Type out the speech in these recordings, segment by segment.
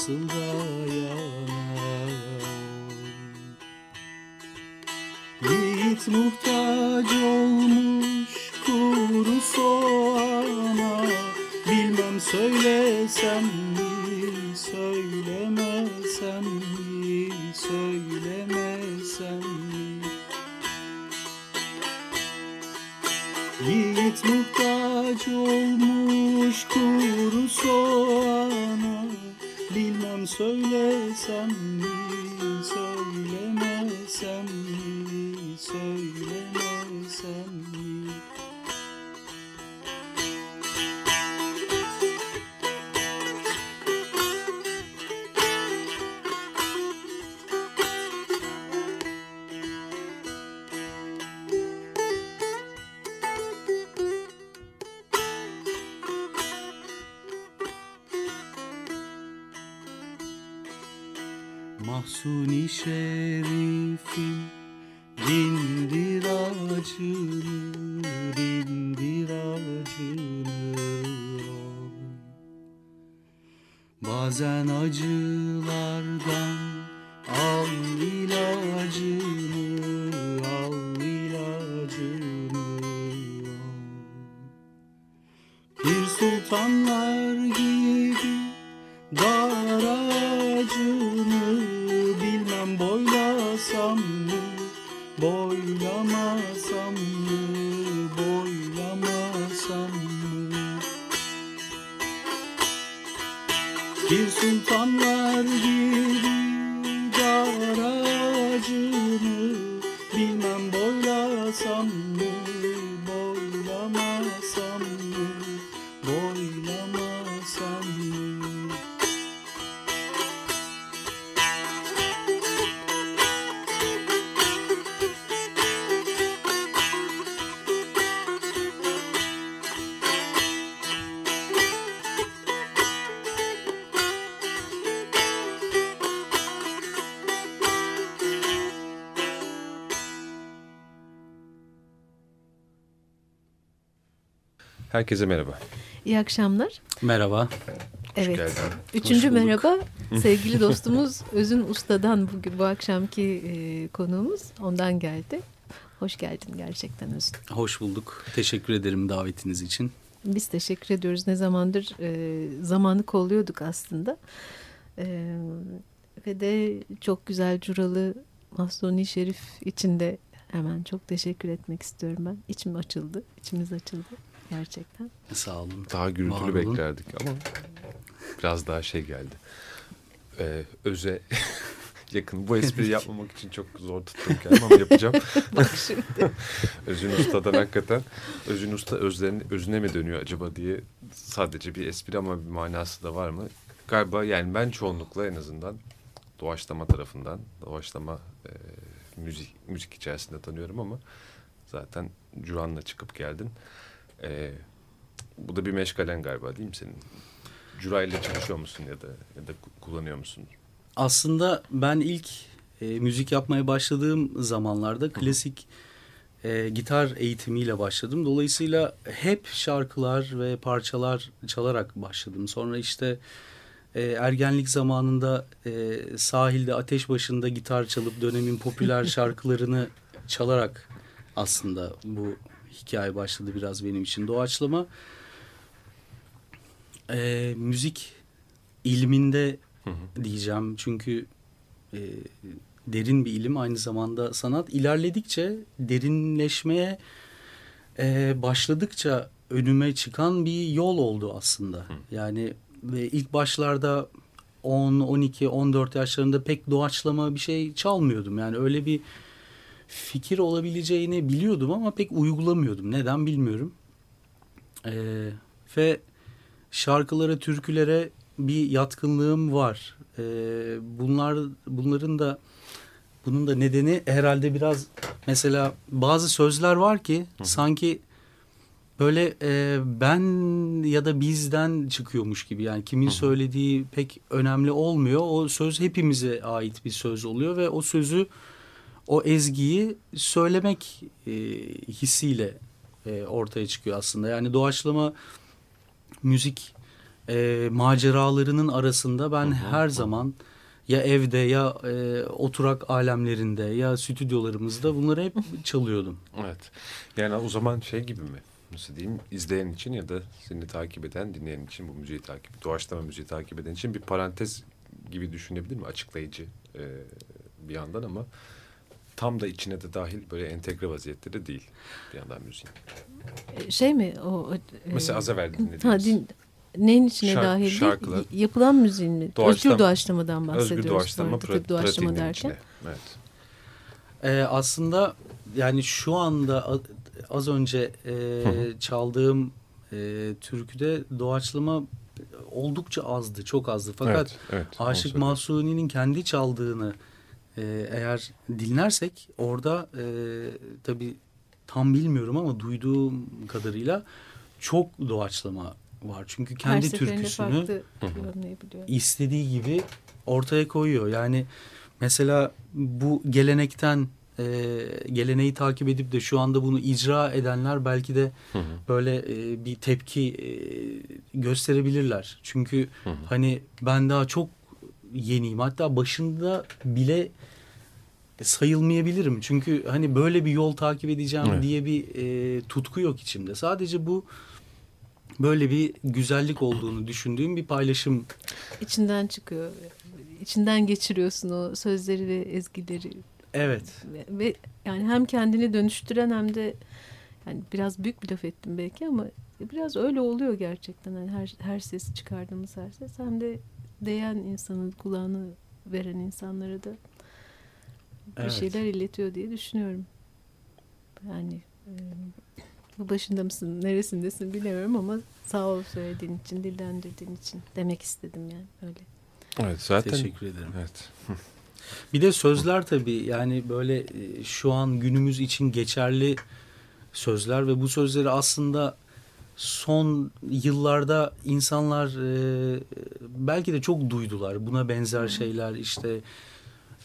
nasıl dayana Yiğit muhtaç olmuş kuru soğana. Bilmem söylesem mi, söylemesem mi, söylemesem mi? Yiğit muhtaç olmuş kuru soğana söylesem mi, söylemesem mi, söylemesem Mahsuni şerifim dindir acını, dindir acını. Bazen acılardan Herkese merhaba. İyi akşamlar. Merhaba. Evet. geldin. Üçüncü Hoş bulduk. merhaba sevgili dostumuz Özün Usta'dan bugün bu akşamki e, konuğumuz ondan geldi. Hoş geldin gerçekten Özün. Hoş bulduk. Teşekkür ederim davetiniz için. Biz teşekkür ediyoruz. Ne zamandır e, zamanı kolluyorduk aslında. E, ve de çok güzel Curalı Mahsuni Şerif içinde hemen çok teşekkür etmek istiyorum ben. İçim açıldı, içimiz açıldı gerçekten. Sağ olun. Daha gürültülü olun. beklerdik ama biraz daha şey geldi. Ee, öze yakın. Bu espriyi yapmamak için çok zor tuttum kendimi ama yapacağım. Bak şimdi. Özün Usta'dan hakikaten Özün Usta özlerine, özüne mi dönüyor acaba diye sadece bir espri ama bir manası da var mı? Galiba yani ben çoğunlukla en azından doğaçlama tarafından doğaçlama e, müzik müzik içerisinde tanıyorum ama zaten Curan'la çıkıp geldin. E, bu da bir meşgalen galiba değil mi senin? Cura ile çalışıyor musun ya da ya da ku- kullanıyor musun? Aslında ben ilk e, müzik yapmaya başladığım zamanlarda klasik e, gitar eğitimiyle başladım. Dolayısıyla hep şarkılar ve parçalar çalarak başladım. Sonra işte e, ergenlik zamanında e, sahilde ateş başında gitar çalıp dönemin popüler şarkılarını çalarak aslında bu hikaye başladı biraz benim için. Doğaçlama e, müzik ilminde Hı hı. diyeceğim. Çünkü e, derin bir ilim aynı zamanda sanat. İlerledikçe derinleşmeye e, başladıkça önüme çıkan bir yol oldu aslında. Yani ve ilk başlarda 10, 12, 14 yaşlarında pek doğaçlama bir şey çalmıyordum. Yani öyle bir fikir olabileceğini biliyordum ama pek uygulamıyordum. Neden bilmiyorum. E, ve şarkılara, türkülere bir yatkınlığım var. Ee, bunlar bunların da bunun da nedeni herhalde biraz mesela bazı sözler var ki sanki böyle e, ben ya da bizden çıkıyormuş gibi yani kimin söylediği pek önemli olmuyor. O söz hepimize ait bir söz oluyor ve o sözü o ezgiyi söylemek e, hissiyle e, ortaya çıkıyor aslında. Yani doğaçlama müzik e, maceralarının arasında ben her zaman ya evde ya e, oturak alemlerinde ya stüdyolarımızda bunları hep çalıyordum. Evet. Yani o zaman şey gibi mi? Nasıl diyeyim? izleyen için ya da seni takip eden, dinleyen için bu müziği takip, doğaçlama müziği takip eden için bir parantez gibi düşünebilir mi? Açıklayıcı e, bir yandan ama tam da içine de dahil böyle entegre vaziyette de değil bir yandan müziğin. Şey mi o? e, Mesela az evvel Ha, dinlediğimiz din, neyin içine Şark- dahil değil? Yapılan müziğin mi? Özgür doğaçlamadan bahsediyoruz. özgür doğaçlama, pra- Tabii doğaçlama derken. içine. Evet. E, aslında yani şu anda az önce e, çaldığım e, türküde doğaçlama oldukça azdı, çok azdı. Fakat evet, evet, Aşık. Mahsuni'nin kendi çaldığını e, eğer dinlersek orada e, tabii tam bilmiyorum ama duyduğum kadarıyla çok doğaçlama var. Çünkü kendi Her türküsünü farklı yorumlayabiliyor. istediği gibi ortaya koyuyor. Yani mesela bu gelenekten e, geleneği takip edip de şu anda bunu icra edenler belki de Hı hı. böyle e, bir tepki e, gösterebilirler. Çünkü Hı hı. hani ben daha çok yeniyim. Hatta başında bile sayılmayabilirim. Çünkü hani böyle bir yol takip edeceğim Evet. diye bir e, tutku yok içimde. Sadece bu böyle bir güzellik olduğunu düşündüğüm bir paylaşım. İçinden çıkıyor. İçinden geçiriyorsun o sözleri ve ezgileri. Evet. Ve, ve yani hem kendini dönüştüren hem de yani biraz büyük bir laf ettim belki ama biraz öyle oluyor gerçekten. Yani her, her ses çıkardığımız her ses hem de değen insanın kulağını veren insanlara da bir Evet. şeyler iletiyor diye düşünüyorum. Yani e, bu başında mısın, neresindesin bilemiyorum ama sağ ol söylediğin için, dillendirdiğin için demek istedim yani öyle. Evet zaten. Teşekkür ederim. Evet. Bir de sözler tabii yani böyle şu an günümüz için geçerli sözler ve bu sözleri aslında son yıllarda insanlar e, belki de çok duydular. Buna benzer şeyler işte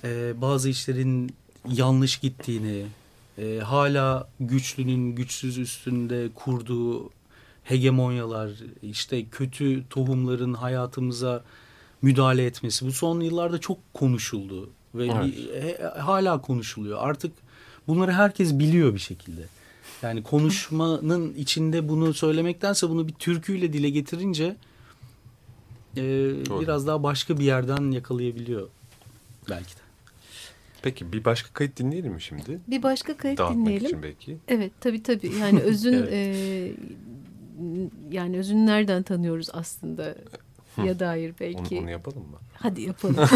e, bazı işlerin yanlış gittiğini, e, hala güçlünün güçsüz üstünde kurduğu hegemonyalar, işte kötü tohumların hayatımıza müdahale etmesi bu son yıllarda çok konuşuldu ve Evet. he- hala konuşuluyor. Artık bunları herkes biliyor bir şekilde. Yani konuşmanın içinde bunu söylemektense bunu bir türküyle dile getirince e, Doğru. biraz daha başka bir yerden yakalayabiliyor belki de. Peki bir başka kayıt dinleyelim mi şimdi? Bir başka kayıt Dağıtmak dinleyelim. için belki. Evet tabii tabii. Yani özün Evet. e, yani özünü nereden tanıyoruz aslında ya dair belki. Onu, onu yapalım mı? Hadi yapalım.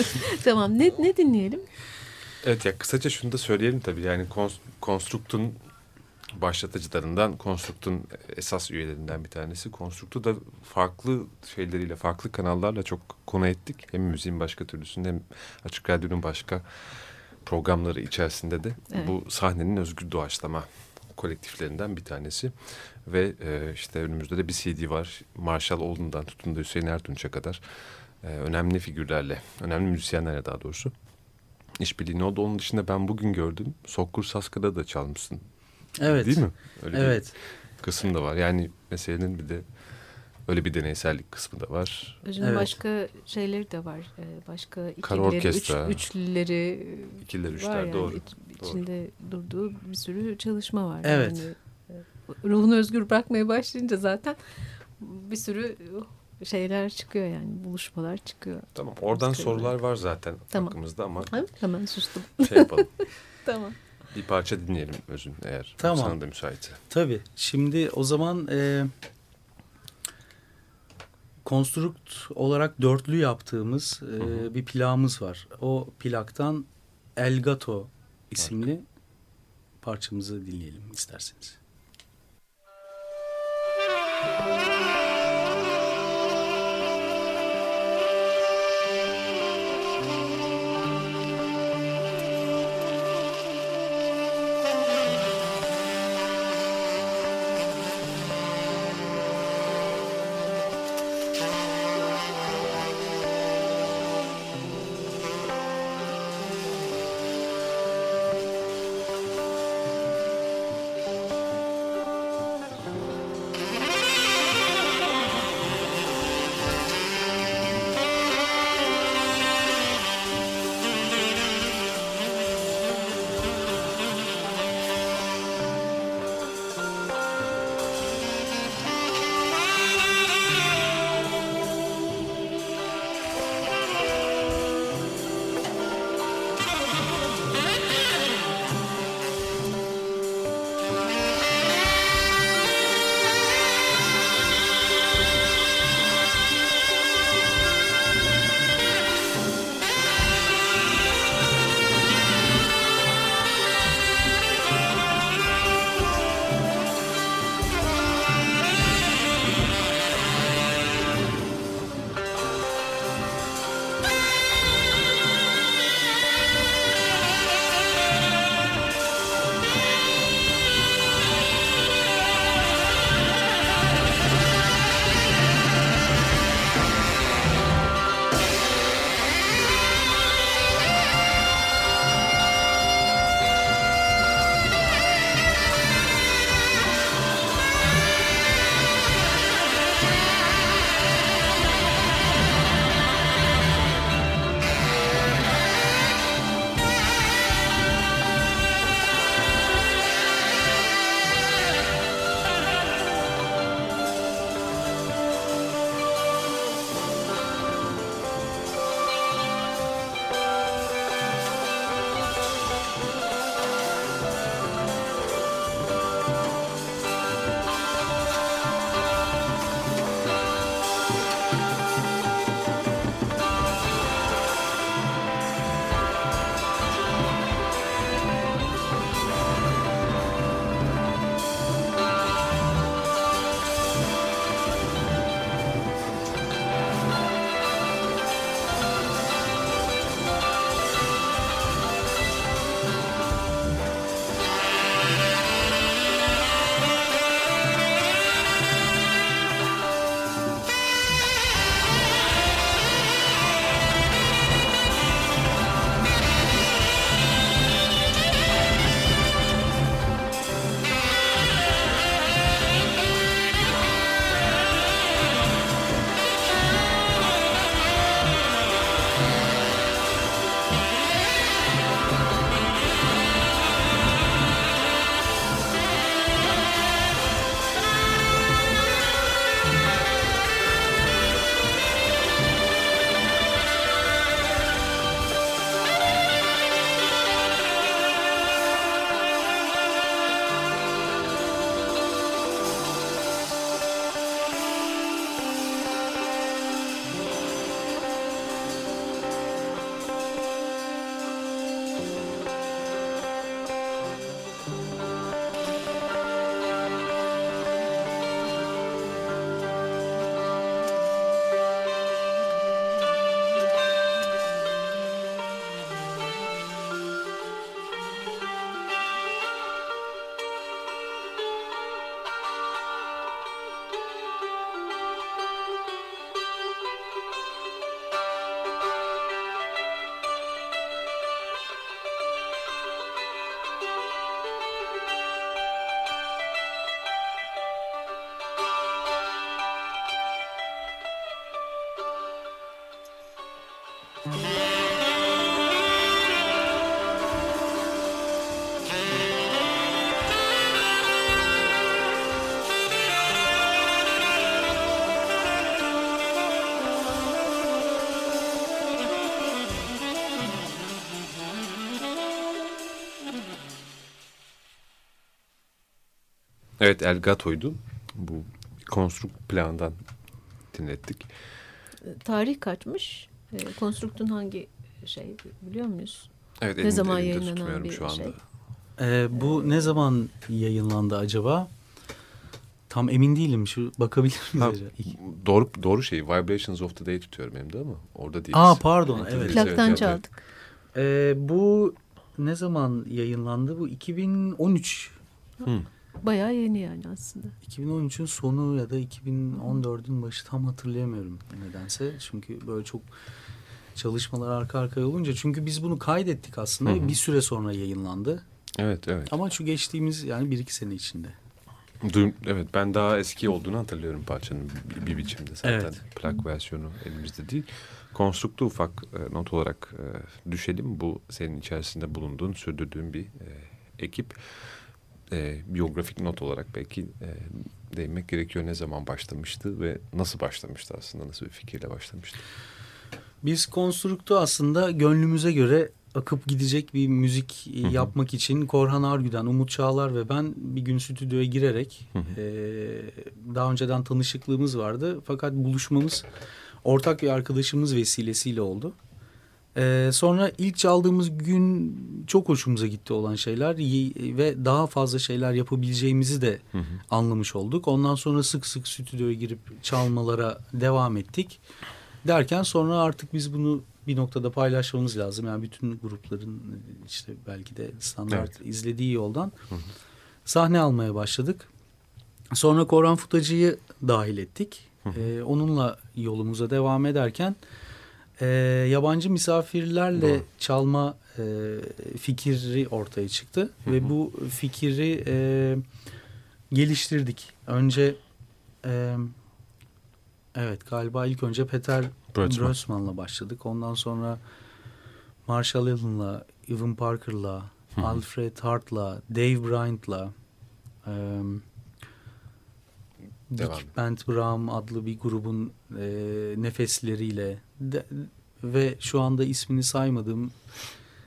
tamam. Ne ne dinleyelim? Evet ya kısaca şunu da söyleyelim tabii yani Kons- Konstrukt'un başlatıcılarından Konstrukt'un esas üyelerinden bir tanesi. Konstrukt'u da farklı şeyleriyle, farklı kanallarla çok konu ettik. Hem müziğin başka türlüsünde hem Açık Radyo'nun başka programları içerisinde de Evet. bu sahnenin özgür doğaçlama kolektiflerinden bir tanesi. Ve e, işte önümüzde de bir CD var. Marshall Olden'dan tutun da Hüseyin Ertunç'a kadar e, önemli figürlerle, önemli müzisyenlerle daha doğrusu işbirliğini oldu. Onun dışında ben bugün gördüm. Sokkur Saska'da da çalmışsın. Evet. Değil mi? Öyle Evet. bir kısım da var. Yani meselenin bir de öyle bir deneysellik kısmı da var. Özünün Evet. başka şeyleri de var. Ee, Başka Kara ikileri, üç, orkestra. üçlüleri İkiler, var üçler yani. doğru. İç- doğru. içinde durduğu bir sürü çalışma var. Evet. Yani, e, ruhunu özgür bırakmaya başlayınca zaten bir sürü şeyler çıkıyor yani buluşmalar çıkıyor. Tamam. Oradan Müzik sorular var zaten Tamam. hakkımızda ama Ha, hemen sustum. şey yapalım. tamam. bir parça dinleyelim Özün eğer Tamam. sana da müsaitse. Tabii. Şimdi o zaman e, konstrukt olarak dörtlü yaptığımız e, hı. bir plağımız var. O plaktan Elgato isimli parçamızı dinleyelim isterseniz. Evet El Gato'ydu. Bu konstruk planından dinlettik. Tarih kaçmış? E, konstruktun hangi şey biliyor muyuz? Evet, Ne elimde- zaman yayınlanan bir şu anda. şey? Ee, bu ne zaman yayınlandı acaba? Tam emin değilim. Şu bakabilir miyiz? Doğru doğru şey Vibrations of the Day tutuyorum elimde ama orada değiliz. Aa pardon evet. Plaktan evet, çaldık. Ee, bu ne zaman yayınlandı? Bu 2013. Hı. Bayağı yeni yani aslında. 2013'ün sonu ya da 2014'ün başı tam hatırlayamıyorum nedense. Çünkü böyle çok çalışmalar arka arkaya olunca. Çünkü biz bunu kaydettik aslında. Hı hı. Bir süre sonra yayınlandı. Evet evet. Ama şu geçtiğimiz yani bir iki sene içinde. Duym- evet ben daha eski olduğunu hatırlıyorum parçanın bir, bir biçimde zaten. Evet. Plak versiyonu elimizde değil. Konstruktu ufak e, not olarak e, düşelim. Bu senin içerisinde bulunduğun, sürdürdüğün bir e, ekip. E, biyografik not olarak belki e, değinmek gerekiyor. Ne zaman başlamıştı ve nasıl başlamıştı aslında? Nasıl bir fikirle başlamıştı? Biz konstruktu aslında gönlümüze göre akıp gidecek bir müzik Hı hı. yapmak için Korhan Argüden, Umut Çağlar ve ben bir gün stüdyoya girerek Hı hı. e, daha önceden tanışıklığımız vardı. Fakat buluşmamız ortak bir arkadaşımız vesilesiyle oldu. E, sonra ilk çaldığımız gün çok hoşumuza gitti olan şeyler ve daha fazla şeyler yapabileceğimizi de Hı hı. anlamış olduk. Ondan sonra sık sık stüdyoya girip çalmalara devam ettik. Derken sonra artık biz bunu bir noktada paylaşmamız lazım. Yani bütün grupların işte belki de standart izlediği yoldan Hı hı. sahne almaya başladık. Sonra Koran Futacı'yı dahil ettik. Hı hı. Ee, onunla yolumuza devam ederken e, yabancı misafirlerle Doğru. çalma e, fikri ortaya çıktı. Hı Ve hı. bu fikri e, geliştirdik. Önce e, evet galiba ilk önce Peter. Brötzmann'la başladık. Ondan sonra Marshall Allen'la, Evan Parker'la. Alfred Hart'la, Dave Bryant'la, e, Devam. Big Band Brahm adlı bir grubun e, nefesleriyle de- ve şu anda ismini saymadığım,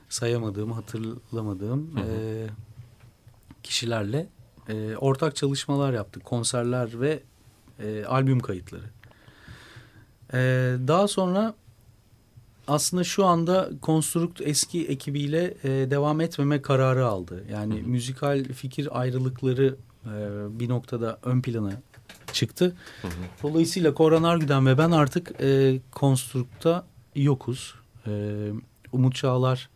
sayamadığım, hatırlamadığım Hı hı. e, kişilerle e, ortak çalışmalar yaptık. Konserler ve e, albüm kayıtları. E, daha sonra aslında şu anda Konstrukt eski ekibiyle e, devam etmeme kararı aldı. Yani Hı hı. müzikal fikir ayrılıkları e, bir noktada ön plana çıktı. Hı hı. Dolayısıyla Koran Argüden ve ben artık e, Konstrukt'ta yokuz. E, Umut Çağlar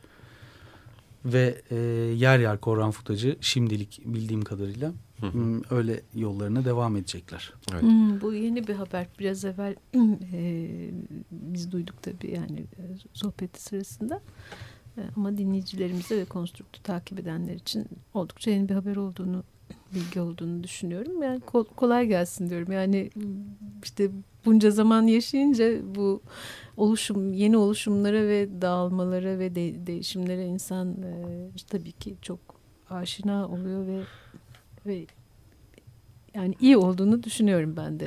ve e, yer yer Koran Futacı şimdilik bildiğim kadarıyla Hı hı. hmm, öyle yollarına devam edecekler. Evet. Hmm, bu yeni bir haber. Biraz evvel e, biz duyduk tabii yani e, sohbeti sırasında. E, ama dinleyicilerimize ve konstruktu takip edenler için oldukça yeni bir haber olduğunu, bilgi olduğunu düşünüyorum. Yani kol- kolay gelsin diyorum. Yani işte bunca zaman yaşayınca bu oluşum, yeni oluşumlara ve dağılmalara ve de- değişimlere insan e, tabii ki çok aşina oluyor ve ve yani iyi olduğunu düşünüyorum ben de.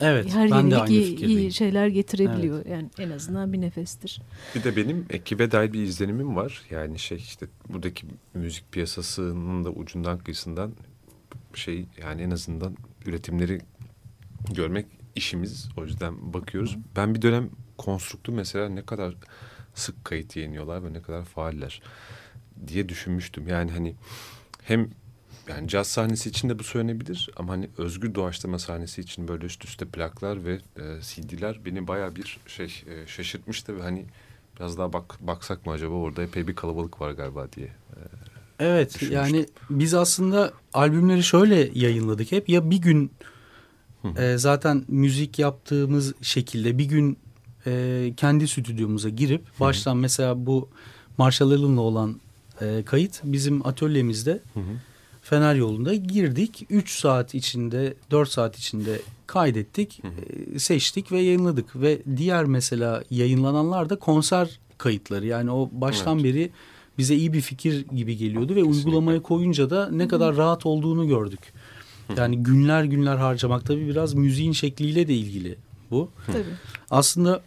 Evet, Her ben de yenilik aynı iyi, fikirdeyim. iyi şeyler getirebiliyor. Yani en azından bir nefestir. Bir de benim ekibe dair bir izlenimim var. Yani şey işte buradaki müzik piyasasının da ucundan kıyısından şey yani en azından üretimleri görmek işimiz. O yüzden bakıyoruz. Ben bir dönem konstruktu mesela ne kadar sık kayıt yayınlıyorlar ve ne kadar faaller diye düşünmüştüm. Yani hani hem yani caz sahnesi için de bu söylenebilir ama hani özgür doğaçlama sahnesi için böyle üst üste plaklar ve e, CD'ler beni baya bir şey e, şaşırtmıştı ve hani biraz daha bak baksak mı acaba orada epey bir kalabalık var galiba diye. Evet yani biz aslında albümleri şöyle yayınladık hep ya bir gün Hı hı. e, zaten müzik yaptığımız şekilde bir gün e, kendi stüdyomuza girip baştan mesela bu Marshall Allen'la olan e, kayıt bizim atölyemizde Hı hı. Fener yolunda girdik. 3 saat içinde 4 saat içinde kaydettik, Hı hı. e, seçtik ve yayınladık. Ve diğer mesela yayınlananlar da konser kayıtları. Yani o baştan Evet. beri bize iyi bir fikir gibi geliyordu ve Kesinlikle. uygulamaya koyunca da ne kadar rahat olduğunu gördük. Yani günler günler harcamak tabii biraz müziğin şekliyle de ilgili bu. Tabii. Aslında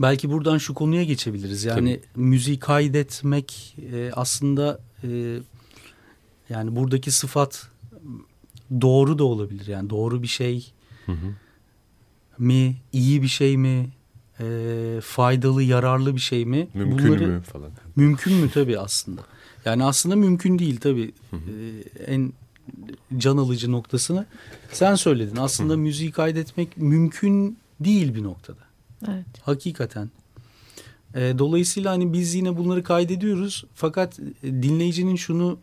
belki buradan şu konuya geçebiliriz. Yani müziği kaydetmek e, aslında e, yani buradaki sıfat doğru da olabilir. Yani doğru bir şey mi, iyi bir şey mi, e, faydalı, yararlı bir şey mi? Mümkün Bunları, mü falan. Mümkün mü tabii aslında. Yani aslında mümkün değil tabii. E, en can alıcı noktasını sen söyledin. Aslında müziği kaydetmek mümkün değil bir noktada. Evet. Hakikaten. E, dolayısıyla hani biz yine bunları kaydediyoruz. Fakat e, dinleyicinin şunu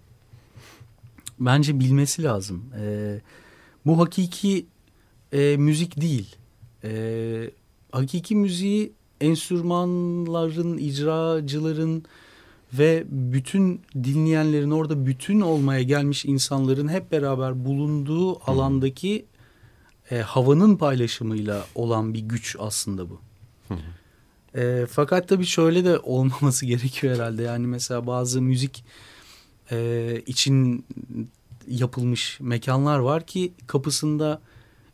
bence bilmesi lazım. E, bu hakiki e, müzik değil. E, hakiki müziği enstrümanların, icracıların ve bütün dinleyenlerin orada bütün olmaya gelmiş insanların hep beraber bulunduğu alandaki e, havanın paylaşımıyla olan bir güç aslında bu. E, fakat tabii şöyle de olmaması gerekiyor herhalde. Yani mesela bazı müzik e, için yapılmış mekanlar var ki kapısında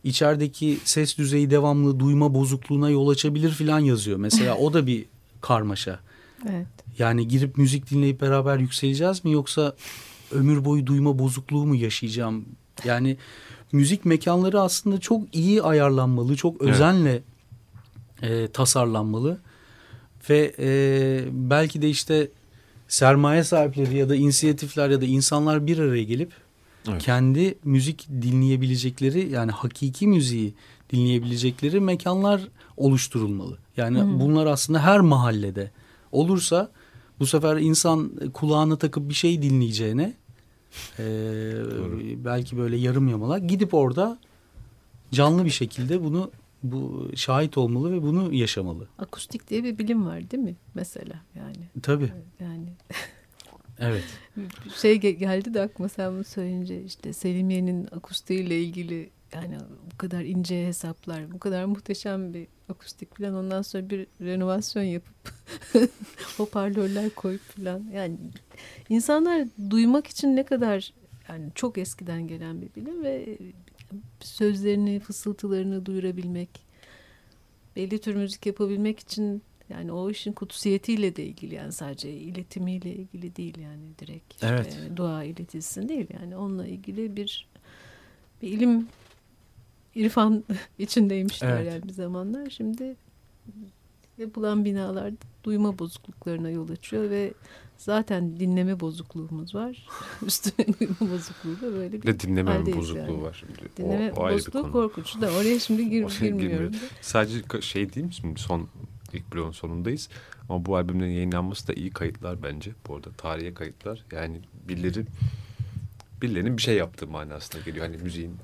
içerideki ses düzeyi devamlı duyma bozukluğuna yol açabilir filan yazıyor. Mesela o da bir karmaşa. Evet. Yani girip müzik dinleyip beraber yükseleceğiz mi yoksa ömür boyu duyma bozukluğu mu yaşayacağım? Yani müzik mekanları aslında çok iyi ayarlanmalı, çok özenle e, tasarlanmalı ve e, belki de işte sermaye sahipleri ya da inisiyatifler ya da insanlar bir araya gelip Evet. kendi müzik dinleyebilecekleri yani hakiki müziği dinleyebilecekleri mekanlar oluşturulmalı. Yani Hı. bunlar aslında her mahallede olursa bu sefer insan kulağına takıp bir şey dinleyeceğine e, belki böyle yarım yamalak gidip orada canlı bir şekilde bunu bu şahit olmalı ve bunu yaşamalı. Akustik diye bir bilim var değil mi? Mesela yani. Tabii. Yani Evet. şey ge- geldi de aklıma sen bunu söyleyince işte Selimiye'nin akustiğiyle ilgili yani bu kadar ince hesaplar, bu kadar muhteşem bir akustik falan ondan sonra bir renovasyon yapıp hoparlörler koyup falan yani insanlar duymak için ne kadar yani çok eskiden gelen bir bilim ve sözlerini, fısıltılarını duyurabilmek, belli tür müzik yapabilmek için yani o işin kutsiyetiyle de ilgili yani sadece iletimiyle ilgili değil yani direkt işte Evet. dua iletilsin değil yani onunla ilgili bir bir ilim irfan içindeymişler Evet. yani bir zamanlar şimdi yapılan binalar duyma bozukluklarına yol açıyor ve zaten dinleme bozukluğumuz var üstüne duyma bozukluğu da böyle Bir de dinleme bozukluğu yani. var şimdi. dinleme o, o bozukluğu korkunç da oraya şimdi gir, Oraya girmiyorum. Sadece şey değil mi şimdi son ilk bloğun sonundayız. Ama bu albümün yayınlanması da iyi kayıtlar bence. Bu arada tarihe kayıtlar. Yani birileri birilerinin bir şey yaptığı manasına geliyor. Hani müziğin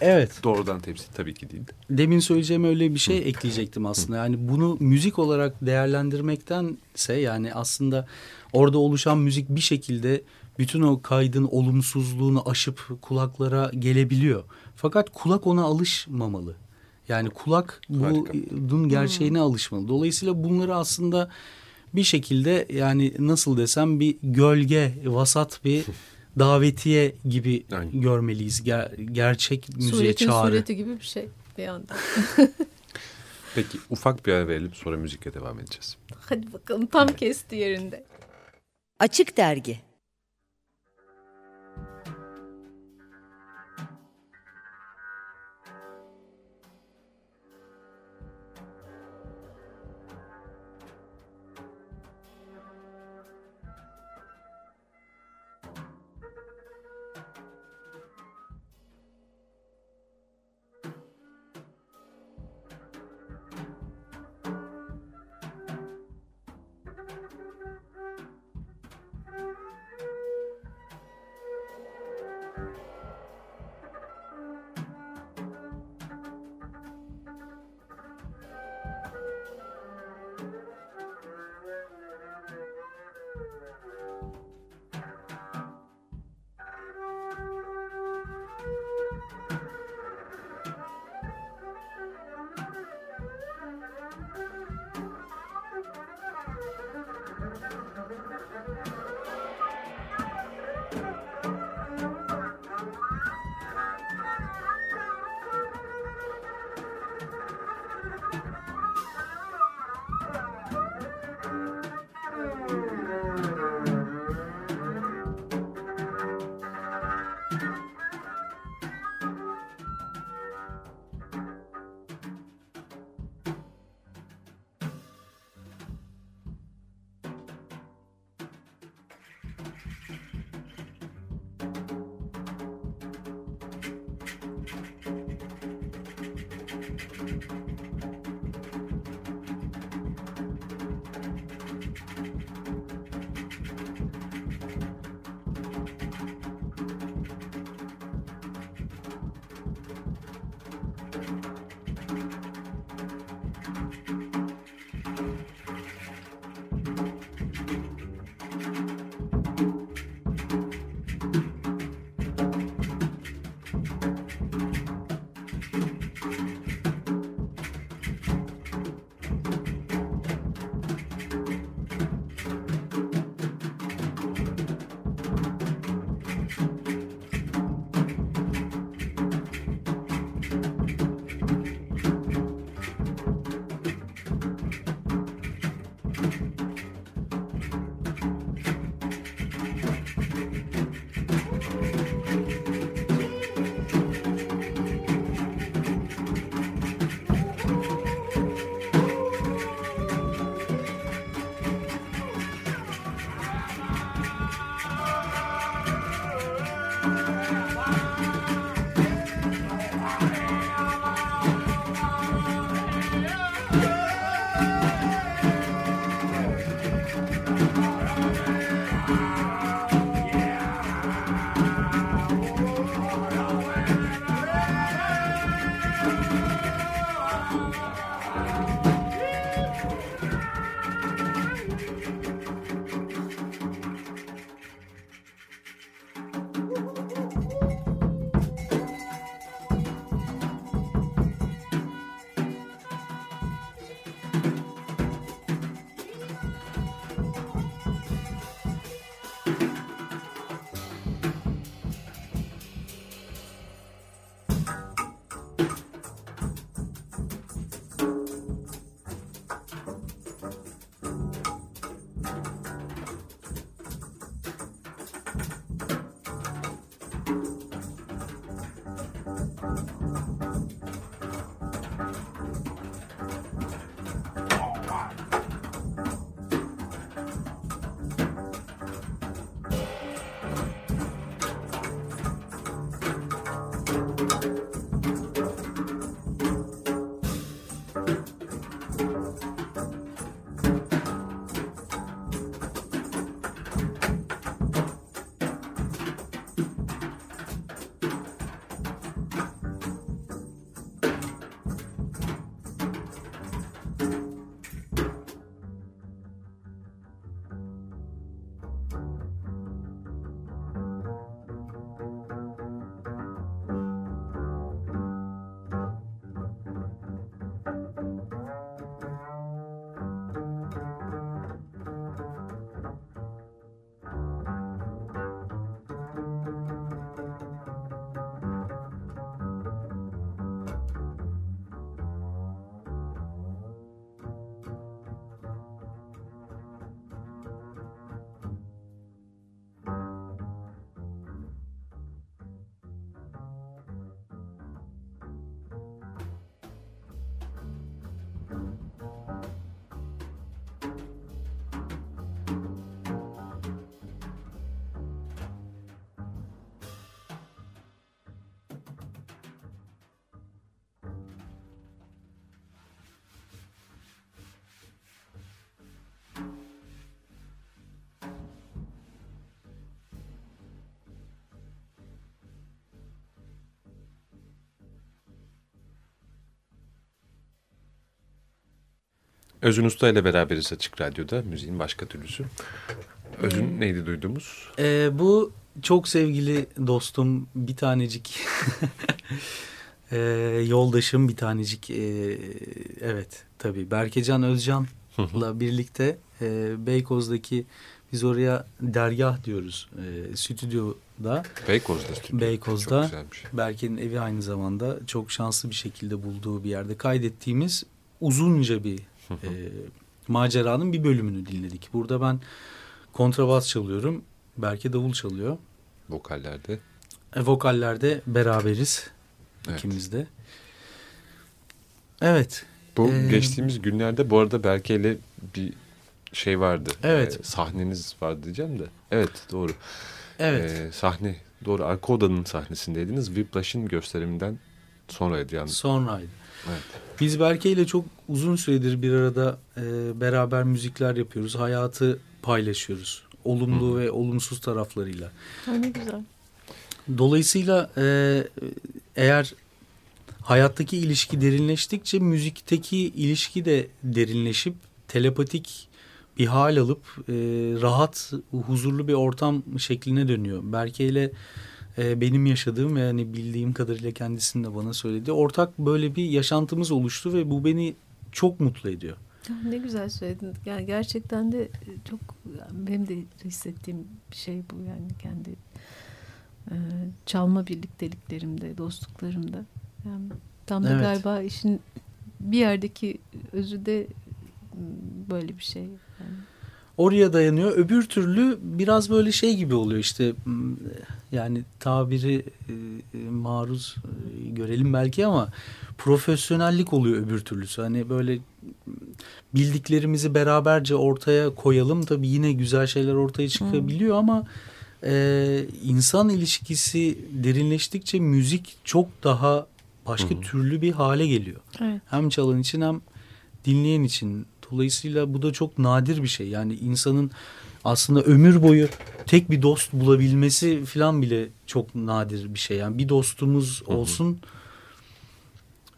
Evet. doğrudan temsil tabii ki değil. Demin söyleyeceğim öyle bir şey ekleyecektim aslında. Yani bunu müzik olarak değerlendirmektense yani aslında orada oluşan müzik bir şekilde bütün o kaydın olumsuzluğunu aşıp kulaklara gelebiliyor. Fakat kulak ona alışmamalı. Yani kulak bunun gerçeğine alışmalı. Dolayısıyla bunları aslında bir şekilde yani nasıl desem bir gölge, vasat bir davetiye gibi Aynen. görmeliyiz. Ger- gerçek müziğe Suretin çağrı. sureti gibi bir şey bir yandan. Peki ufak bir ara verelim sonra müzikle devam edeceğiz. Hadi bakalım tam kesti yerinde. Açık Dergi Özün Usta ile beraberiz Açık Radyo'da. Müziğin başka türlüsü. Özün neydi duyduğumuz? Ee, bu çok sevgili dostum bir tanecik ee, yoldaşım bir tanecik ee, evet tabii Berkecan Özcan'la birlikte e, Beykoz'daki biz oraya dergah diyoruz e, stüdyoda. Beykoz'da stüdyo. Beykoz'da. Güzelmiş. Berke'nin evi aynı zamanda çok şanslı bir şekilde bulduğu bir yerde kaydettiğimiz uzunca bir e, maceranın bir bölümünü dinledik. Burada ben kontrabas çalıyorum. Berke davul çalıyor. Vokallerde. E, vokallerde beraberiz. Evet. ikimiz de. Evet. Bu Ee, geçtiğimiz günlerde bu arada Berke ile bir şey vardı. Evet. Ee, sahneniz vardı diyeceğim de. Evet doğru. Evet. Ee, sahne Doğru arka odanın sahnesindeydiniz. Whiplash'ın gösteriminden sonraydı yani. Sonraydı. Evet. Biz Berke ile çok uzun süredir bir arada e, beraber müzikler yapıyoruz. Hayatı paylaşıyoruz. Olumlu ve olumsuz taraflarıyla. Ha, ne güzel. Dolayısıyla e, eğer hayattaki ilişki derinleştikçe müzikteki ilişki de derinleşip telepatik bir hal alıp e, rahat, huzurlu bir ortam şekline dönüyor. Berke ile e, benim yaşadığım ve yani bildiğim kadarıyla kendisinin de bana söylediği ortak böyle bir yaşantımız oluştu ve bu beni çok mutlu ediyor. Ya, Ne güzel söyledin. Yani gerçekten de çok benim de hissettiğim bir şey bu yani kendi e, çalma birlikteliklerimde, dostluklarımda. Yani tam da Evet. galiba işin bir yerdeki özü de böyle bir şey. Yani. Oraya dayanıyor. Öbür türlü biraz böyle şey gibi oluyor işte m, yani tabiri e, e, maruz e, görelim belki ama profesyonellik oluyor öbür türlüsü. Hani böyle m, bildiklerimizi beraberce ortaya koyalım tabii yine güzel şeyler ortaya çıkabiliyor ama e, insan ilişkisi derinleştikçe müzik çok daha başka türlü bir hale geliyor. Evet. Hem çalan için hem dinleyen için. Dolayısıyla bu da çok nadir bir şey. Yani insanın aslında ömür boyu tek bir dost bulabilmesi falan bile çok nadir bir şey. Yani bir dostumuz Hı hı. olsun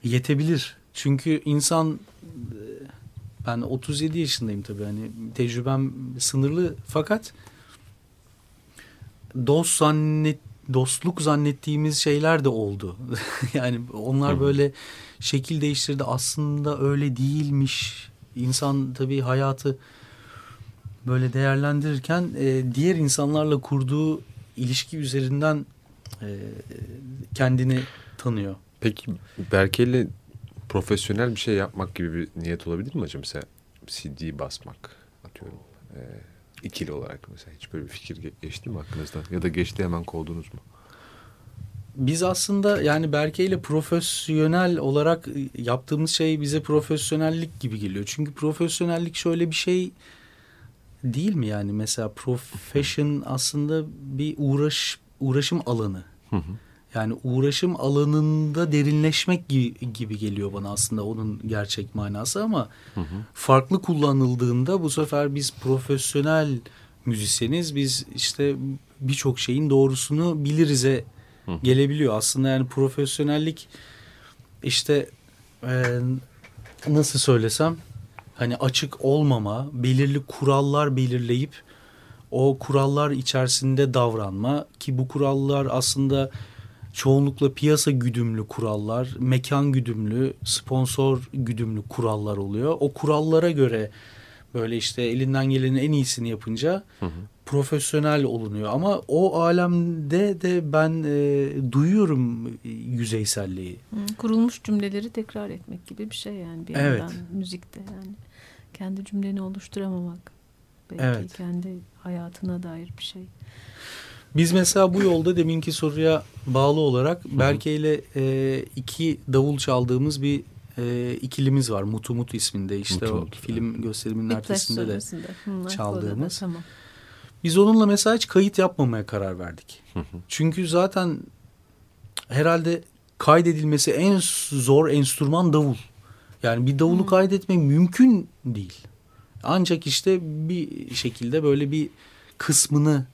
yetebilir. Çünkü insan ben 37 yaşındayım tabii hani tecrübem sınırlı fakat dost zannet dostluk zannettiğimiz şeyler de oldu. yani onlar Hı hı. böyle şekil değiştirdi. Aslında öyle değilmiş. İnsan tabii hayatı böyle değerlendirirken e, diğer insanlarla kurduğu ilişki üzerinden e, kendini tanıyor. Peki Berke'yle profesyonel bir şey yapmak gibi bir niyet olabilir mi acaba? Mesela CD basmak atıyorum. Ee, ikili olarak mesela hiç böyle bir fikir ge- geçti mi aklınızdan? Ya da geçti hemen kovdunuz mu? Biz aslında yani Berke ile profesyonel olarak yaptığımız şey bize profesyonellik gibi geliyor. Çünkü profesyonellik şöyle bir şey değil mi yani mesela profession aslında bir uğraş uğraşım alanı. Hı hı. Yani uğraşım alanında derinleşmek gibi, gibi geliyor bana aslında onun gerçek manası ama Hı hı. farklı kullanıldığında bu sefer biz profesyonel müzisyeniz biz işte birçok şeyin doğrusunu biliriz'e Hı gelebiliyor. Aslında yani profesyonellik işte e, nasıl söylesem hani açık olmama, belirli kurallar belirleyip o kurallar içerisinde davranma ki bu kurallar aslında çoğunlukla piyasa güdümlü kurallar, mekan güdümlü, sponsor güdümlü kurallar oluyor. O kurallara göre böyle işte elinden gelenin en iyisini yapınca Hı hı. Profesyonel olunuyor. Ama o alemde de ben e, duyuyorum yüzeyselliği. Kurulmuş cümleleri tekrar etmek gibi bir şey yani bir Evet. yandan müzikte yani. Kendi cümleni oluşturamamak. Belki Evet. kendi hayatına dair bir şey. Biz mesela bu yolda deminki soruya bağlı olarak Berke ile e, iki davul çaldığımız bir e, ikilimiz var. Mutu Mutu isminde işte Mutu o Mutu, film gösteriminin Whiplash ertesinde de. çaldığımız. da, Tamam. Biz onunla mesela hiç kayıt yapmamaya karar verdik. Hı hı. Çünkü zaten herhalde kaydedilmesi en zor enstrüman davul. Yani bir davulu Hmm. kaydetmek mümkün değil. Ancak işte bir şekilde böyle bir kısmını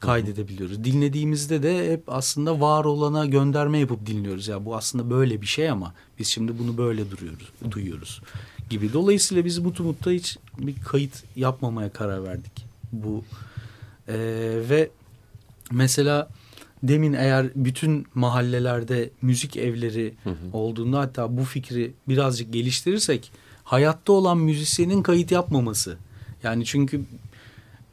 kaydedebiliyoruz. Dinlediğimizde de hep aslında var olana gönderme yapıp dinliyoruz. Ya bu aslında böyle bir şey ama biz şimdi bunu böyle duruyoruz, duyuyoruz gibi. Dolayısıyla biz Mutu Mut'ta hiç bir kayıt yapmamaya karar verdik. Bu ee, ve mesela demin eğer bütün mahallelerde müzik evleri Hı hı. olduğunda hatta bu fikri birazcık geliştirirsek hayatta olan müzisyenin kayıt yapmaması. Yani çünkü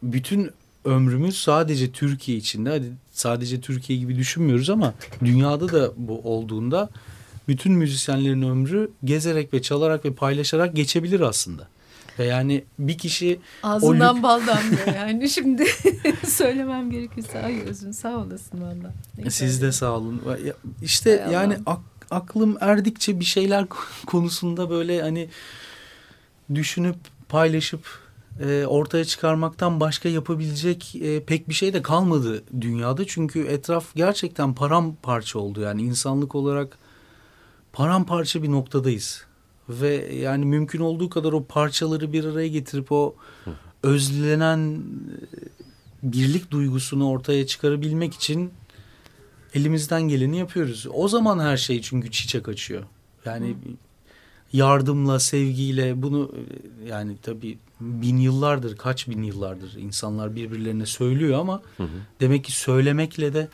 bütün ömrümüz sadece Türkiye içinde hadi sadece Türkiye gibi düşünmüyoruz ama dünyada da bu olduğunda bütün müzisyenlerin ömrü gezerek ve çalarak ve paylaşarak geçebilir aslında. Ve yani bir kişi Ağzından lük- bal damlıyor yani şimdi söylemem gerekirse. Ay özün sağ olasın valla. Siz de sağ olun. İşte Hay yani ak- aklım erdikçe bir şeyler konusunda böyle hani düşünüp paylaşıp e, ortaya çıkarmaktan başka yapabilecek e, pek bir şey de kalmadı dünyada. Çünkü etraf gerçekten paramparça oldu. Yani insanlık olarak paramparça bir noktadayız. Ve yani mümkün olduğu kadar o parçaları bir araya getirip o özlenen e, birlik duygusunu ortaya çıkarabilmek için elimizden geleni yapıyoruz. O zaman her şey çünkü çiçek açıyor. Yani yardımla, sevgiyle bunu e, yani tabii bin yıllardır, kaç bin yıllardır insanlar birbirlerine söylüyor ama Hı hı. demek ki söylemekle de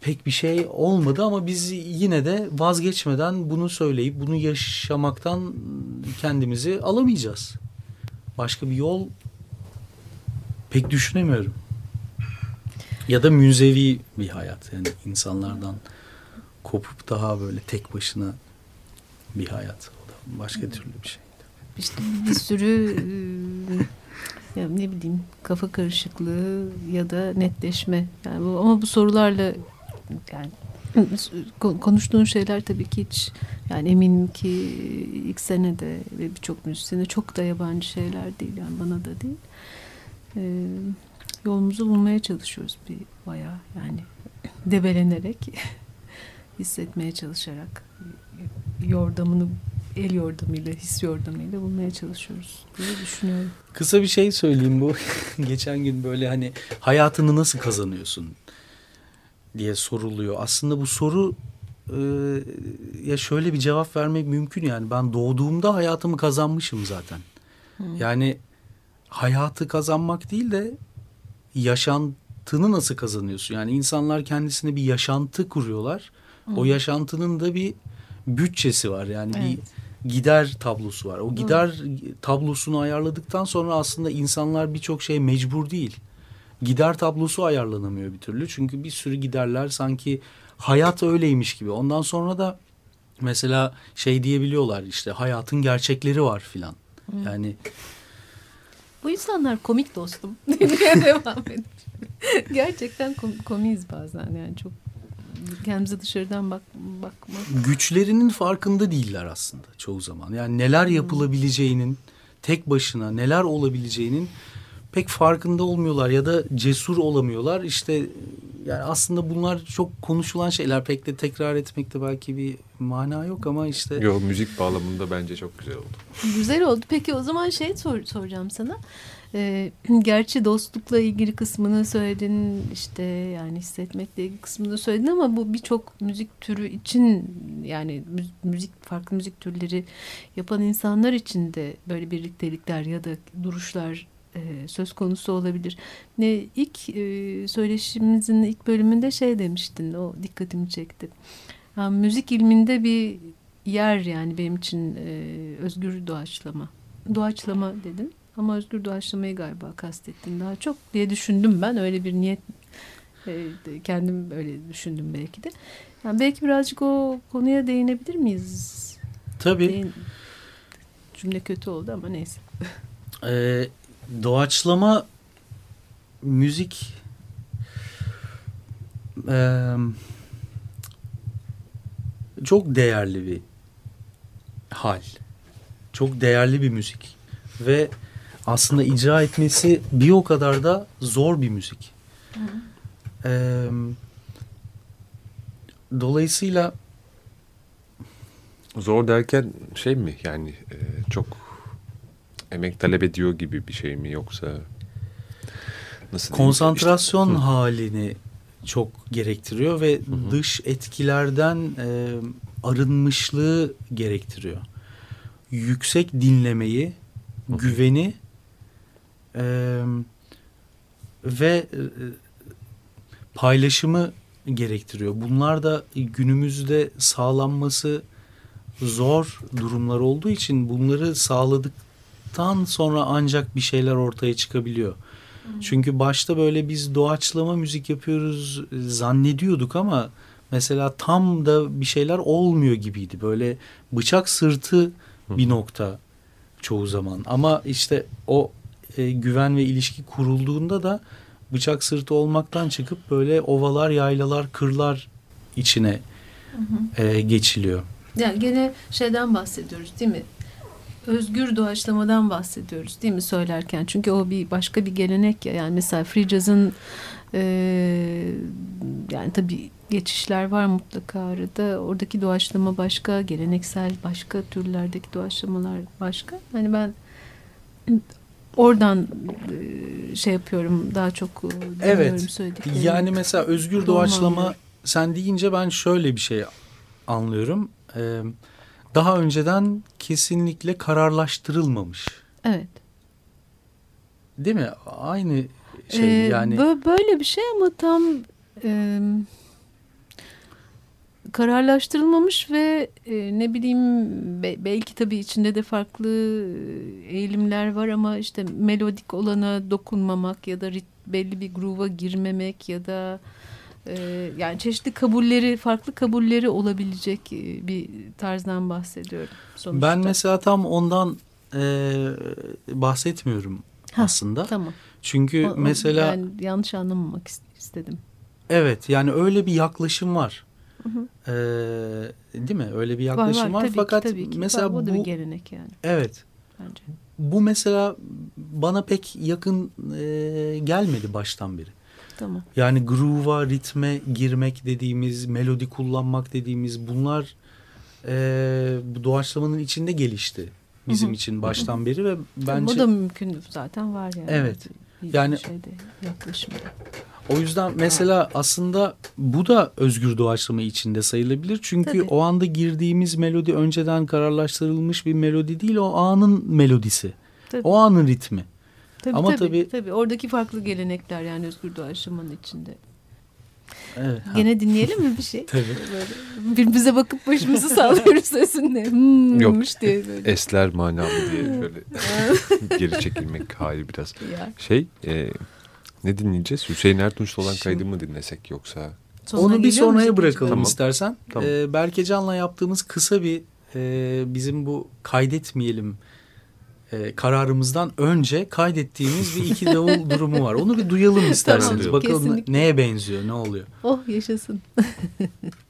pek bir şey olmadı ama biz yine de vazgeçmeden bunu söyleyip bunu yaşamaktan kendimizi alamayacağız. Başka bir yol pek düşünemiyorum. Ya da münzevi bir hayat yani insanlardan kopup daha böyle tek başına bir hayat. O da başka türlü bir şey. İşte bir sürü e, ya ne bileyim kafa karışıklığı ya da netleşme. Yani bu, ama bu sorularla yani kon- konuştuğun şeyler tabii ki hiç yani eminim ki ilk senede ve birçok müzisyene çok da yabancı şeyler değil yani bana da değil. Ee, yolumuzu bulmaya çalışıyoruz bir bayağı yani debelenerek hissetmeye çalışarak yordamını el yordamıyla, his yordamıyla bulmaya çalışıyoruz diye düşünüyorum. Kısa bir şey söyleyeyim bu. Geçen gün böyle hani hayatını nasıl kazanıyorsun diye soruluyor. Aslında bu soru e, ya şöyle bir cevap vermek mümkün yani. Ben doğduğumda hayatımı kazanmışım zaten. Yani hayatı kazanmak değil de yaşantını nasıl kazanıyorsun? Yani insanlar kendisine bir yaşantı kuruyorlar. O yaşantının da bir bütçesi var. Yani Evet. bir gider tablosu var. O gider tablosunu ayarladıktan sonra aslında insanlar birçok şeye mecbur değil. Gider tablosu ayarlanamıyor bir türlü. Çünkü bir sürü giderler sanki hayat öyleymiş gibi. Ondan sonra da mesela şey diyebiliyorlar işte hayatın gerçekleri var filan. Yani Bu insanlar komik dostum diye devam ediyor. Gerçekten kom- komiyiz bazen yani çok kendimize dışarıdan bak bakmak. güçlerinin farkında değiller aslında çoğu zaman. Yani neler yapılabileceğinin tek başına neler olabileceğinin pek farkında olmuyorlar ya da cesur olamıyorlar. İşte yani aslında bunlar çok konuşulan şeyler. Pek de tekrar etmekte belki bir mana yok ama işte Yo müzik bağlamında bence çok güzel oldu. Güzel oldu. Peki o zaman şey sor, soracağım sana. Ee, gerçi dostlukla ilgili kısmını söyledin işte yani hissetmekle ilgili kısmını söyledin ama bu birçok müzik türü için yani mü- müzik farklı müzik türleri yapan insanlar için de böyle birliktelikler ya da duruşlar e, söz konusu olabilir. Ne ilk e, söyleşimizin ilk bölümünde şey demiştin o dikkatimi çekti. Ha, müzik ilminde bir yer yani benim için e, özgür doğaçlama. Doğaçlama dedin ama özgür doğaçlamayı galiba kastettin daha çok diye düşündüm ben. Öyle bir niyet e, kendim öyle düşündüm belki de. Yani belki birazcık o konuya değinebilir miyiz? tabii Değin- Cümle kötü oldu ama neyse. Ee, doğaçlama müzik eee, çok değerli bir hal. Çok değerli bir müzik. Ve aslında icra etmesi bir o kadar da zor bir müzik. Eee, dolayısıyla Zor derken şey mi yani e, çok emek talep ediyor gibi bir şey mi yoksa nasıl konsantrasyon İşte- Hı. halini çok gerektiriyor ve hı. dış etkilerden e, arınmışlığı gerektiriyor. Yüksek dinlemeyi, Hı hı. güveni e, ve e, paylaşımı gerektiriyor. Bunlar da günümüzde sağlanması zor durumlar olduğu için bunları sağladıktan sonra ancak bir şeyler ortaya çıkabiliyor. Çünkü başta böyle biz doğaçlama müzik yapıyoruz e, zannediyorduk ama mesela tam da bir şeyler olmuyor gibiydi. Böyle bıçak sırtı bir nokta çoğu zaman. Ama işte o e, güven ve ilişki kurulduğunda da bıçak sırtı olmaktan çıkıp böyle ovalar, yaylalar, kırlar içine e, geçiliyor. Yani gene şeyden bahsediyoruz değil mi? Özgür doğaçlamadan bahsediyoruz değil mi söylerken? Çünkü o bir başka bir gelenek ya. Yani mesela free jazz'ın e, yani tabii geçişler var mutlaka arada. Oradaki doğaçlama başka, geleneksel başka türlerdeki doğaçlamalar başka. Hani ben oradan e, şey yapıyorum daha çok e, Evet. Yani mesela özgür doğaçlama sen deyince ben şöyle bir şey anlıyorum. Ee, daha önceden kesinlikle kararlaştırılmamış. Evet. Değil mi? Aynı şey Ee, yani. bö- böyle bir şey ama tam e, kararlaştırılmamış ve e, ne bileyim be- belki tabii içinde de farklı e, eğilimler var ama işte melodik olana dokunmamak ya da rit- belli bir gruba girmemek ya da e, yani çeşitli kabulleri farklı kabulleri olabilecek e, bir tarzdan bahsediyorum sonuçta. Ben mesela tam ondan e, bahsetmiyorum Ha, aslında. Tamam. Çünkü O- mesela ben yanlış anlamamak is- istedim. evet yani öyle bir yaklaşım var. Hı hı. Ee, değil mi? Öyle bir Var yaklaşım var. var, tabii Fakat ki, tabii ki. mesela var, o da bir bu gelenek yani evet bence. bu mesela bana pek yakın e, gelmedi baştan beri. Tamam. Yani groove'a, ritme girmek dediğimiz, melodi kullanmak dediğimiz bunlar e, bu doğaçlamanın içinde gelişti bizim Hı hı. için baştan beri ve Bence... bence Bu da mümkün zaten var yani. Evet. Bir Yani- şeyde, yaklaşımda. o yüzden mesela aslında bu da özgür doğaçlama içinde sayılabilir. Çünkü Tabii. o anda girdiğimiz melodi önceden kararlaştırılmış bir melodi değil, o anın melodisi. Tabii. O anın ritmi. Tabii, Ama tabii, tabii- tabii. Oradaki farklı gelenekler yani özgür doğaçlamanın içinde. Evet. ha, Gene dinleyelim mi bir şey? Tabii. Böyle birbirimize bakıp başımızı sallıyoruz sesinde. Hmm, Yok. olmuş diye böyle. Esler manalı diye şöyle geri çekilmek hali biraz. Ya, Şey e, ne dinleyeceğiz? Hüseyin Ertunç'la olan Şimdi- kaydı mı dinlesek yoksa? sonuna Onu bir sonraya bırakalım Tamam. istersen. Tamam. Ee, Berkecan'la yaptığımız kısa bir e, bizim bu kaydetmeyelim e, kararımızdan önce kaydettiğimiz bir iki davul durumu var. Onu bir duyalım isterseniz. Tamam, Bakalım kesinlikle. neye benziyor, ne oluyor. Oh yaşasın.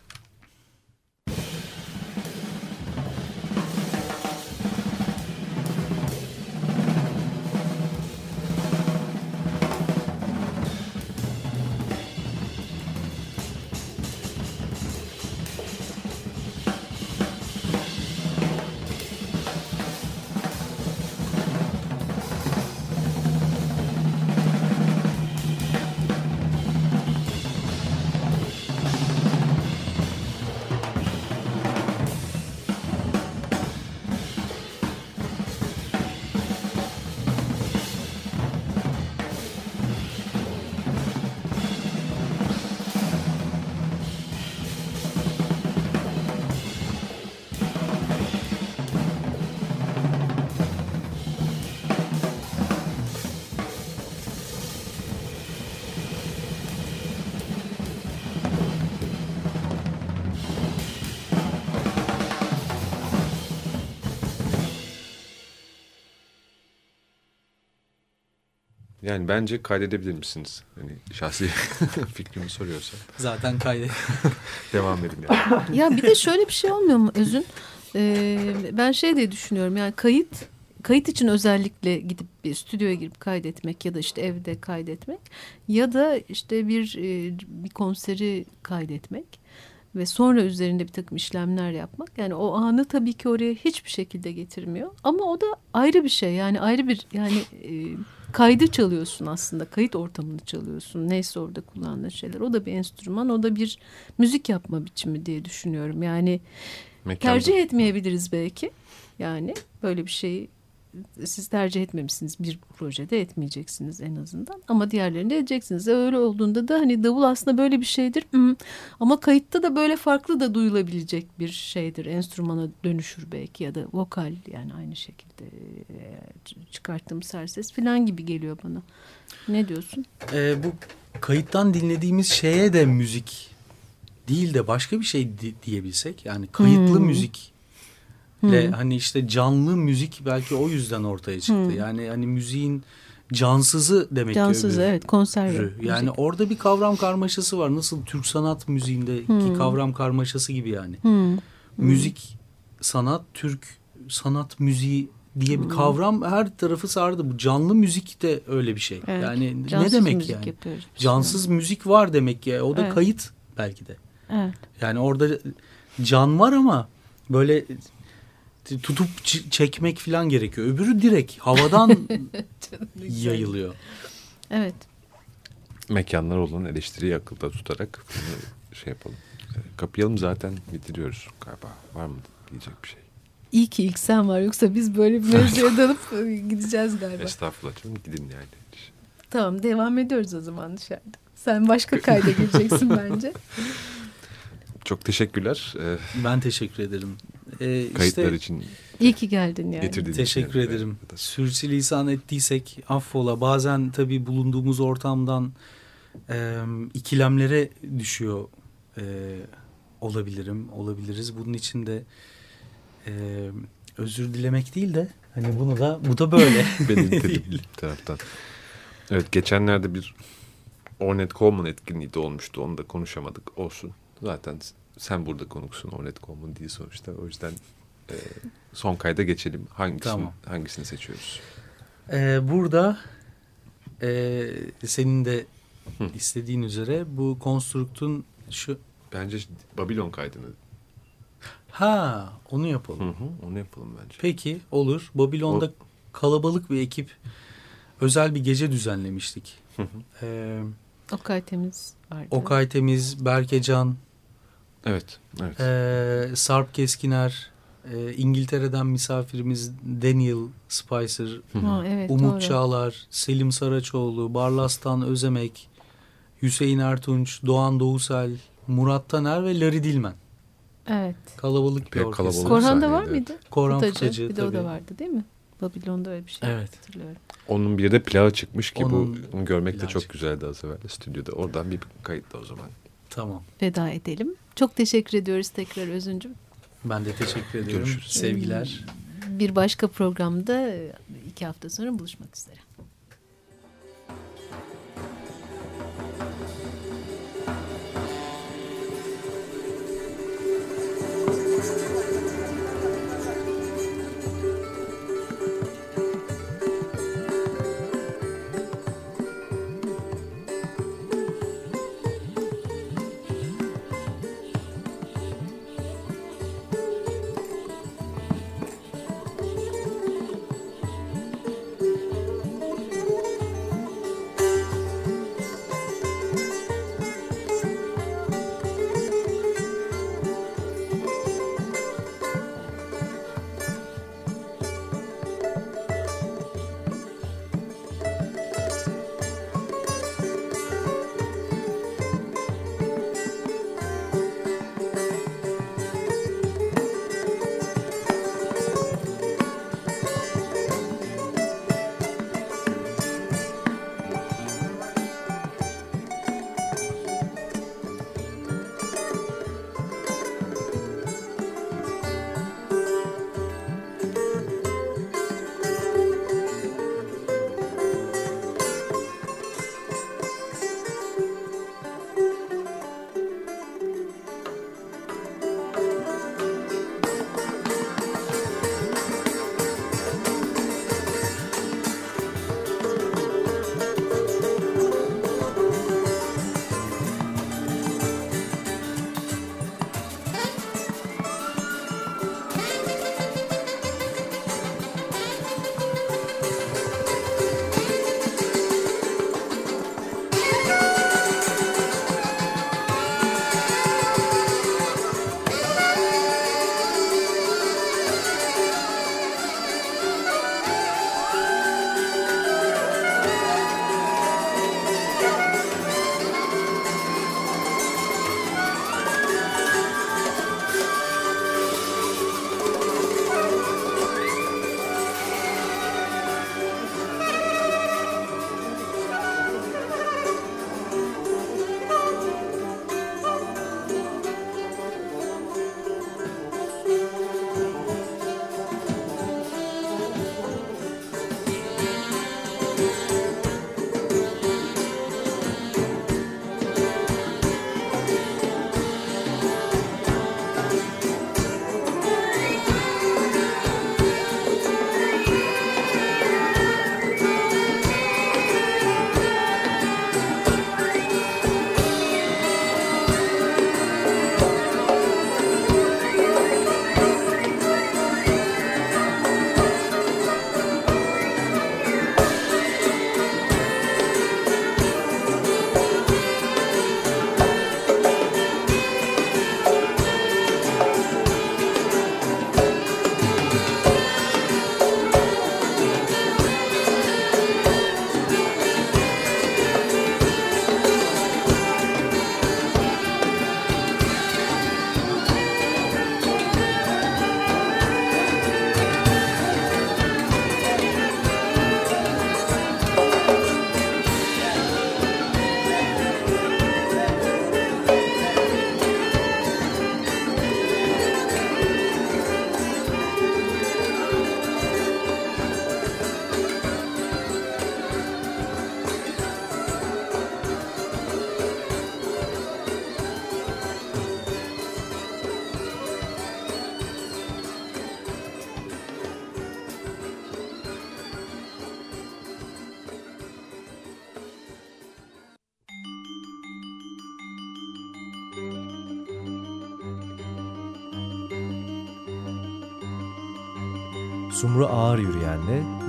Yani bence kaydedebilir misiniz? Hani şahsi fikrimi soruyorsa. Zaten kaydet. Devam edin yani. ya bir de şöyle bir şey olmuyor mu Özün? Ee, ben şey diye düşünüyorum yani kayıt kayıt için özellikle gidip bir stüdyoya girip kaydetmek ya da işte evde kaydetmek ya da işte bir e, bir konseri kaydetmek ve sonra üzerinde bir takım işlemler yapmak yani o anı tabii ki oraya hiçbir şekilde getirmiyor ama o da ayrı bir şey yani ayrı bir yani e, kaydı çalıyorsun aslında kayıt ortamını çalıyorsun. Neyse orada kullandığın şeyler. O da bir enstrüman o da bir müzik yapma biçimi diye düşünüyorum. Yani Mekanda. tercih etmeyebiliriz belki. Yani böyle bir şeyi siz tercih etmemişsiniz bir projede etmeyeceksiniz en azından ama diğerlerinde edeceksiniz. E Öyle olduğunda da hani davul aslında böyle bir şeydir ama kayıtta da böyle farklı da duyulabilecek bir şeydir. Enstrümana dönüşür belki ya da vokal yani aynı şekilde e, çıkarttığımız her ses falan gibi geliyor bana. Ne diyorsun? Ee, bu kayıttan dinlediğimiz şeye de müzik değil de başka bir şey di- diyebilsek. Yani kayıtlı Hmm. müzikle Hmm. hani işte canlı müzik belki o yüzden ortaya çıktı. Hmm. Yani hani müziğin cansızı demek Cansız ki öbürü. evet konser Türü. Yani müzik. orada bir kavram karmaşası var. Nasıl Türk sanat müziğindeki Hmm. kavram karmaşası gibi yani. Hmm. Müzik, sanat, Türk sanat müziği diye bir kavram her tarafı sardı. Bu canlı müzik de öyle bir şey. Evet, Yani ne cansız demek müzik yani? Cansız müzik var demek ki. O da Evet. kayıt belki de. Evet. Yani orada can var ama böyle tutup çekmek falan gerekiyor. Öbürü direkt havadan yayılıyor. Evet. Mekanlar olan eleştiriyi akılda tutarak bunu şey yapalım. Kapayalım zaten bitiriyoruz galiba. Var mı diyecek bir şey? İyi ki ilk sen var yoksa biz böyle bir mevzuya dalıp e, gideceğiz galiba. Estağfurullah canım gidin yani. Tamam devam ediyoruz o zaman dışarıda. Sen başka kayda gireceksin bence. Çok teşekkürler. Ee, Ben teşekkür ederim. Kayıtlar işte için İyi ki geldin yani. teşekkür için. ederim. Evet. Sürçülisan ettiysek affola. Bazen tabii bulunduğumuz ortamdan e, ikilemlere düşüyor e, olabilirim, olabiliriz. Bunun için de e, özür dilemek değil de hani bunu da bu da böyle. Benim dedim taraftan. Evet geçenlerde bir Ornette Coleman etkinliği de olmuştu. Onu da konuşamadık. Olsun. Zaten sen burada konuksun. Ornette Coleman değil sonuçta. O yüzden e, son kayda geçelim. Hangisini, Tamam. hangisini seçiyoruz? Ee, burada e, senin de Hı. istediğin üzere bu konstruktun şu Bence Babilon kaydını. ha onu Hı yapalım. hı, onu yapalım bence. Peki olur. Babilon'da O- kalabalık bir ekip özel bir gece düzenlemiştik. Hı hı. Ee, Okay Temiz vardı. Okay Temiz, Berkecan, Evet. evet. ee, Sarp Keskiner, ee, İngiltere'den misafirimiz Daniel Spicer, Hı hı. Ha, evet, Umut doğru. Çağlar, Selim Saraçoğlu, Barlastan Özemek, Hüseyin Ertunç, Doğan Doğusel, Murat Taner ve Larry Dilmen. Evet. Kalabalık bir Pek orkestra. kalabalık. Korhan'da var sahneydi, mıydı? Korhan Futacı. Futacı, Bir de o da tabii. vardı değil mi? Babilon'da öyle bir şey Evet. hatırlıyorum. Onun bir de plağı çıkmış ki Onun bu bunu görmek de çok çıkmış. güzeldi az evvel stüdyoda. Oradan bir kayıt da o zaman. Tamam. Veda edelim. Çok teşekkür ediyoruz tekrar Özüncüm. Ben de teşekkür ediyorum. Görüşürüz. Sevgiler. Bir başka programda iki hafta sonra buluşmak üzere.